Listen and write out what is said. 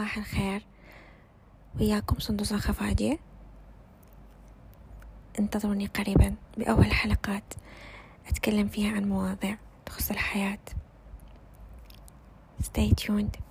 صباح الخير. وياكم سندس الخفاجي. انتظروني قريبا بأول حلقات أتكلم فيها عن مواضيع تخص الحياة. Stay tuned.